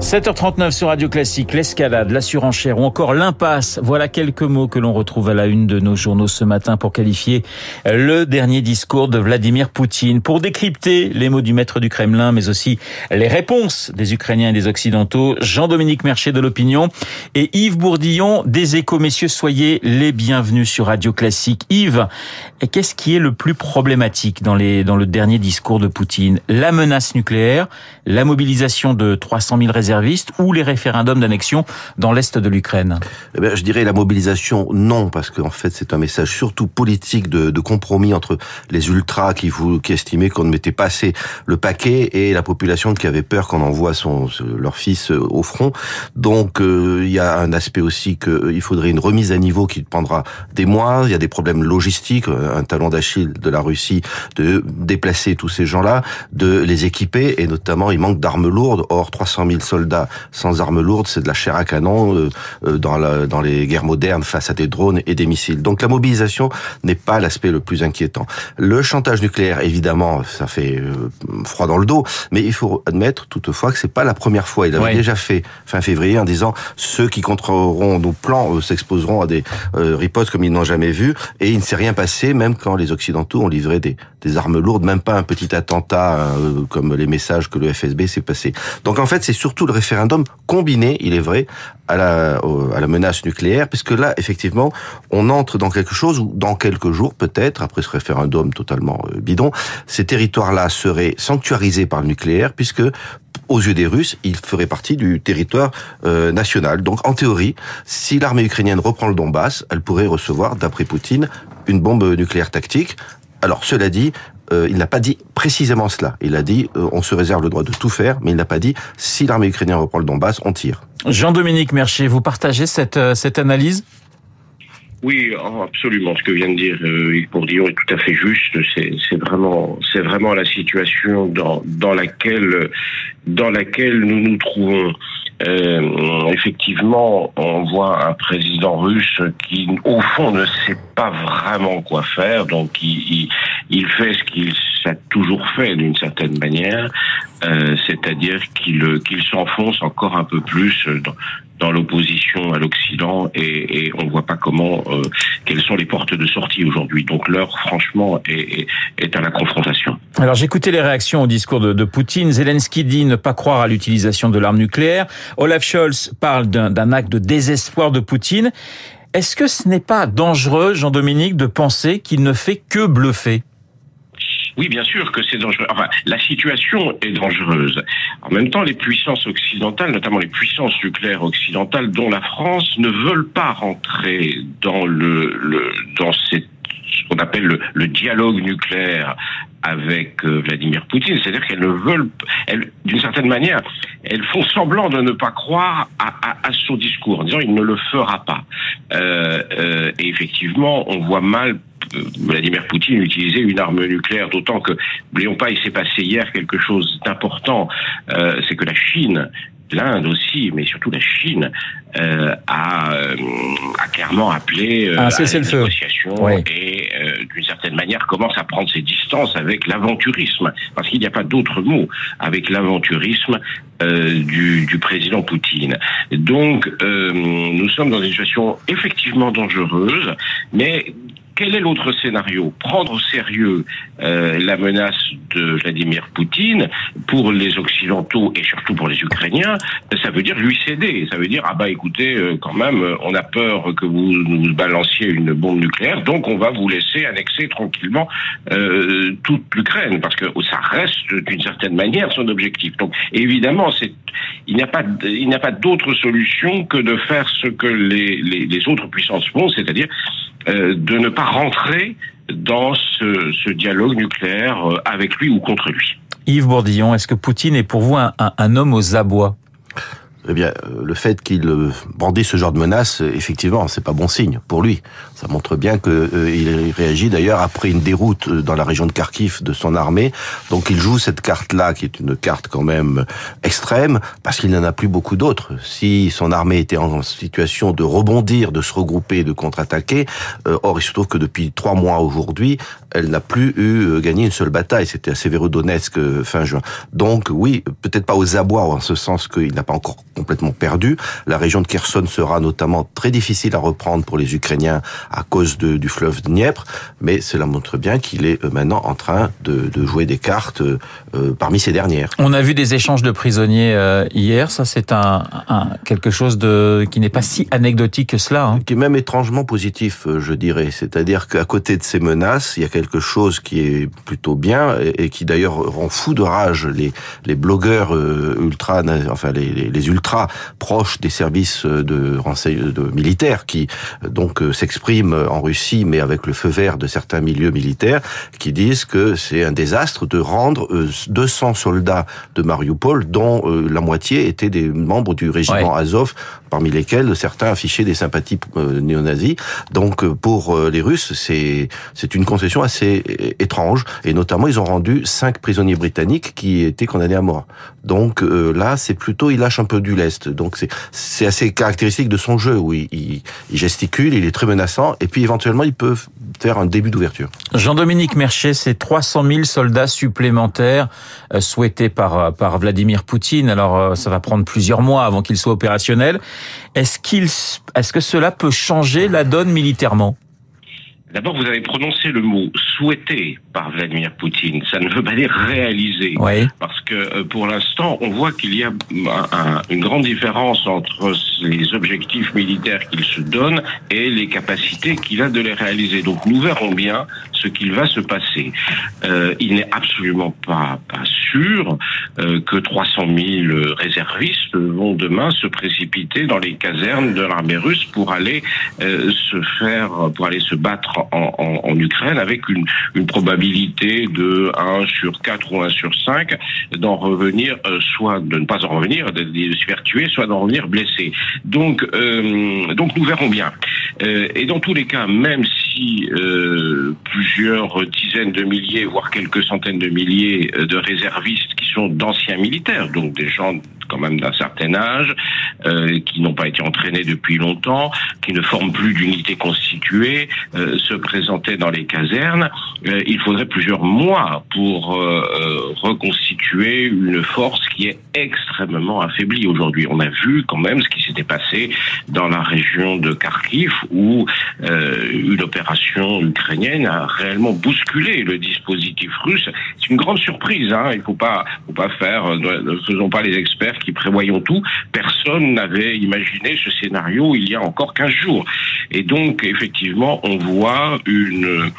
7h39 sur Radio Classique, l'escalade, la surenchère ou encore l'impasse. Voilà quelques mots que l'on retrouve à la une de nos journaux ce matin pour qualifier le dernier discours de Vladimir Poutine. Pour décrypter les mots du maître du Kremlin, mais aussi les réponses des Ukrainiens et des Occidentaux, Jean-Dominique Mercier de l'Opinion et Yves Bourdillon des Échos. Messieurs, soyez les bienvenus sur Radio Classique. Yves, qu'est-ce qui est le plus problématique dans, les, dans le dernier discours de Poutine? La menace nucléaire, la mobilisation de 300 000 réservistes ou les référendums d'annexion dans l'est de l'Ukraine eh Je dirais la mobilisation, non, parce qu'en fait c'est un message surtout politique de, compromis entre les ultras qui, estimaient qu'on ne mettait pas assez le paquet et la population qui avait peur qu'on envoie son, leur fils au front. Donc euh, il y a un aspect aussi qu'il euh, faudrait une remise à niveau qui prendra des mois. Il y a des problèmes logistiques, un talon d'Achille de la Russie de déplacer tous ces gens-là, de les équiper et notamment il manque d'armes lourdes. Or 300 000 soldats soldats sans armes lourdes, c'est de la chair à canon euh, euh, dans, la, dans les guerres modernes face à des drones et des missiles. Donc la mobilisation n'est pas l'aspect le plus inquiétant. Le chantage nucléaire, évidemment, ça fait euh, froid dans le dos, mais il faut admettre toutefois que c'est pas la première fois. Il avait déjà fait fin février en disant ceux qui contrôleront nos plans s'exposeront à des ripostes comme ils n'ont jamais vu, et il ne s'est rien passé, même quand les Occidentaux ont livré des, des armes lourdes, même pas un petit attentat comme les messages que le FSB s'est passé. Donc en fait, c'est surtout le référendum combiné, il est vrai, à la, menace nucléaire, puisque là, effectivement, on entre dans quelque chose où, dans quelques jours, peut-être, après ce référendum totalement euh, bidon, ces territoires-là seraient sanctuarisés par le nucléaire, puisque aux yeux des Russes, il ferait partie du territoire euh, national. Donc, en théorie, si l'armée ukrainienne reprend le Donbass, elle pourrait recevoir, d'après Poutine, une bombe nucléaire tactique. Alors, cela dit, euh, il n'a pas dit précisément cela. Il a dit euh, on se réserve le droit de tout faire, mais il n'a pas dit si l'armée ukrainienne reprend le Donbass, on tire. Jean-Dominique Mercier, vous partagez cette, euh, cette analyse? Oui, absolument. Ce que vient de dire Yves Bourdillon est tout à fait juste. C'est vraiment, c'est vraiment la situation dans, dans laquelle, dans laquelle nous nous trouvons. Euh, effectivement, on voit un président russe qui, au fond, ne sait pas vraiment quoi faire. Donc, il, il, fait ce qu'il a toujours fait d'une certaine manière, euh, c'est-à-dire qu'il qu'il s'enfonce encore un peu plus dans, dans l'opposition à l'Occident et, et on voit pas comment euh, quelles sont les portes de sortie aujourd'hui. Donc l'heure, franchement, est, est, à la confrontation. Alors j'écoutais les réactions au discours de, de, Poutine. Zelensky dit ne pas croire à l'utilisation de l'arme nucléaire. Olaf Scholz parle d'un acte de désespoir de Poutine. Est-ce que ce n'est pas dangereux, Jean-Dominique, de penser qu'il ne fait que bluffer? Oui, bien sûr que c'est dangereux. Enfin, la situation est dangereuse. En même temps, les puissances occidentales, notamment les puissances nucléaires occidentales, dont la France, ne veulent pas rentrer dans le, dans cette ce qu'on appelle le, dialogue nucléaire avec euh, Vladimir Poutine, c'est-à-dire qu'elles ne veulent, d'une certaine manière, elles font semblant de ne pas croire à, son discours, en disant il ne le fera pas. Euh, euh, et effectivement, on voit mal Vladimir Poutine utiliser une arme nucléaire, d'autant que, n'oublions pas, il s'est passé hier quelque chose d'important, c'est que la Chine l'Inde aussi, mais surtout la Chine, euh, a, euh, a, clairement appelé euh, ah, à une négociation oui. et euh, d'une certaine manière commence à prendre ses distances avec l'aventurisme, parce qu'il n'y a pas d'autre mot, avec l'aventurisme euh, du, du, président Poutine. Donc nous sommes dans une situation effectivement dangereuse, mais quel est l'autre scénario Prendre au sérieux euh, la menace de Vladimir Poutine pour les Occidentaux et surtout pour les Ukrainiens, ça veut dire lui céder. Ça veut dire ah bah écoutez, euh, quand même, on a peur que vous nous balanciez une bombe nucléaire, donc on va vous laisser annexer tranquillement euh, toute l'Ukraine parce que ça reste d'une certaine manière son objectif. Donc évidemment, il n'y a pas d'autre solution que de faire ce que les, autres puissances font, c'est-à-dire de ne pas rentrer dans ce, dialogue nucléaire euh, avec lui ou contre lui. Yves Bourdillon, est-ce que Poutine est pour vous un homme aux abois? Eh bien, euh, le fait qu'il euh, brandisse ce genre de menace, euh, effectivement, c'est pas bon signe pour lui. Ça montre bien que il réagit d'ailleurs après une déroute dans la région de Kharkiv de son armée. Donc, il joue cette carte-là, qui est une carte quand même extrême, parce qu'il n'en a plus beaucoup d'autres. Si son armée était en situation de rebondir, de se regrouper, de contre-attaquer, or il se trouve que depuis trois mois aujourd'hui, elle n'a plus eu gagné une seule bataille. C'était à Severodonetsk fin juin. Donc, oui, peut-être pas aux abois, en ce sens qu'il n'a pas encore complètement perdu. La région de Kherson sera notamment très difficile à reprendre pour les Ukrainiens à cause de, du fleuve Dniepr, mais cela montre bien qu'il est euh, maintenant en train de, de jouer des cartes euh, parmi ces dernières. On a vu des échanges de prisonniers euh, hier, ça c'est un, un, quelque chose de qui n'est pas si anecdotique que cela. Hein. Qui est même étrangement positif, je dirais. C'est-à-dire qu'à côté de ces menaces, il y a quelque chose qui est plutôt bien et, et qui d'ailleurs rend fou de rage les, les blogueurs ultra, enfin les, les, les ultra ultra proche des services de, de militaires qui donc euh, s'expriment en Russie, mais avec le feu vert de certains milieux militaires, qui disent que c'est un désastre de rendre 200 euh, soldats de Mariupol, dont euh, la moitié étaient des membres du régiment Azov, parmi lesquels certains affichaient des sympathies néo-nazis. Donc pour les Russes, c'est c'est une concession assez étrange, et notamment ils ont rendu cinq prisonniers britanniques qui étaient condamnés à mort. Donc là, c'est plutôt il lâche un peu du l'Est. Donc c'est assez caractéristique de son jeu où il, il, gesticule, il est très menaçant, et puis éventuellement il peut un début d'ouverture. Jean-Dominique Merchet, c'est 300 000 soldats supplémentaires euh, souhaités par, euh, par Vladimir Poutine. Alors euh, ça va prendre plusieurs mois avant qu'il soit opérationnel. Est-ce qu'il, est-ce que cela peut changer la donne militairement? D'abord, vous avez prononcé le mot souhaité par Vladimir Poutine. Ça ne veut pas dire réalisé. Parce que euh, pour l'instant, on voit qu'il y a une grande différence entre les objectifs militaires qu'il se donne et les capacités qu'il a de les réaliser. Donc nous verrons bien ce qu'il va se passer. Euh, il n'est absolument pas, pas sûr euh, que 300 000 réservistes vont demain se précipiter dans les casernes de l'armée russe pour aller euh, se faire, pour aller se battre en, Ukraine avec une, probabilité de 1 sur 4 ou 1 sur 5 d'en revenir, euh, soit de ne pas en revenir, de, de se faire tuer, soit d'en revenir blessé. Donc, donc nous verrons bien. Et dans tous les cas, même si euh, plusieurs dizaines de milliers, voire quelques centaines de milliers de réservistes qui sont d'anciens militaires, donc des gens quand même d'un certain âge, euh, qui n'ont pas été entraînés depuis longtemps, qui ne forment plus d'unités constituées, euh, se présentaient dans les casernes. Euh, il faudrait plusieurs mois pour euh, euh, reconstituer une force qui est extrêmement affaiblie aujourd'hui. On a vu quand même ce qui s'était passé dans la région de Kharkiv, où une opération ukrainienne a réellement bousculé le dispositif russe. C'est une grande surprise. Hein. Il faut pas, faut pas faire. Ne faisons pas les experts qui prévoyons tout, personne n'avait imaginé ce scénario il y a encore 15 jours. Et donc, effectivement, on voit une,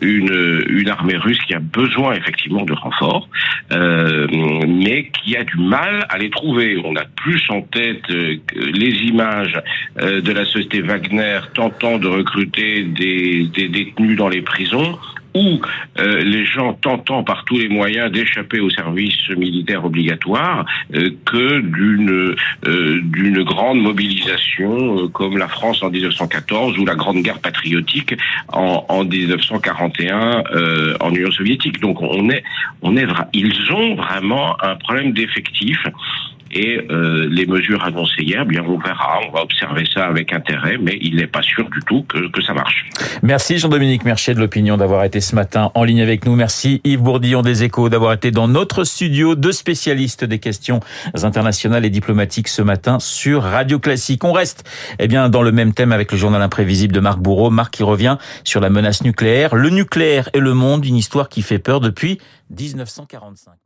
une, armée russe qui a besoin effectivement de renforts, euh, mais qui a du mal à les trouver. On a plus en tête euh, les images euh, de la société Wagner tentant de recruter des détenus dans les prisons ou euh, les gens tentant par tous les moyens d'échapper au service militaire obligatoire euh, que d'une euh, d'une grande mobilisation euh, comme la France en 1914 ou la Grande Guerre patriotique en, en 1941 euh, en Union soviétique. Donc on est on est ils ont vraiment un problème d'effectifs et euh, les mesures annoncées hier, bien on verra, on va observer ça avec intérêt, mais il n'est pas sûr du tout que, que ça marche. Merci Jean-Dominique Mercier de l'opinion d'avoir été ce matin en ligne avec nous. Merci Yves Bourdillon des Échos d'avoir été dans notre studio de spécialistes des questions internationales et diplomatiques ce matin sur Radio Classique. On reste eh bien dans le même thème avec le journal imprévisible de Marc Bourreau. Marc qui revient sur la menace nucléaire, le nucléaire et le monde, une histoire qui fait peur depuis 1945.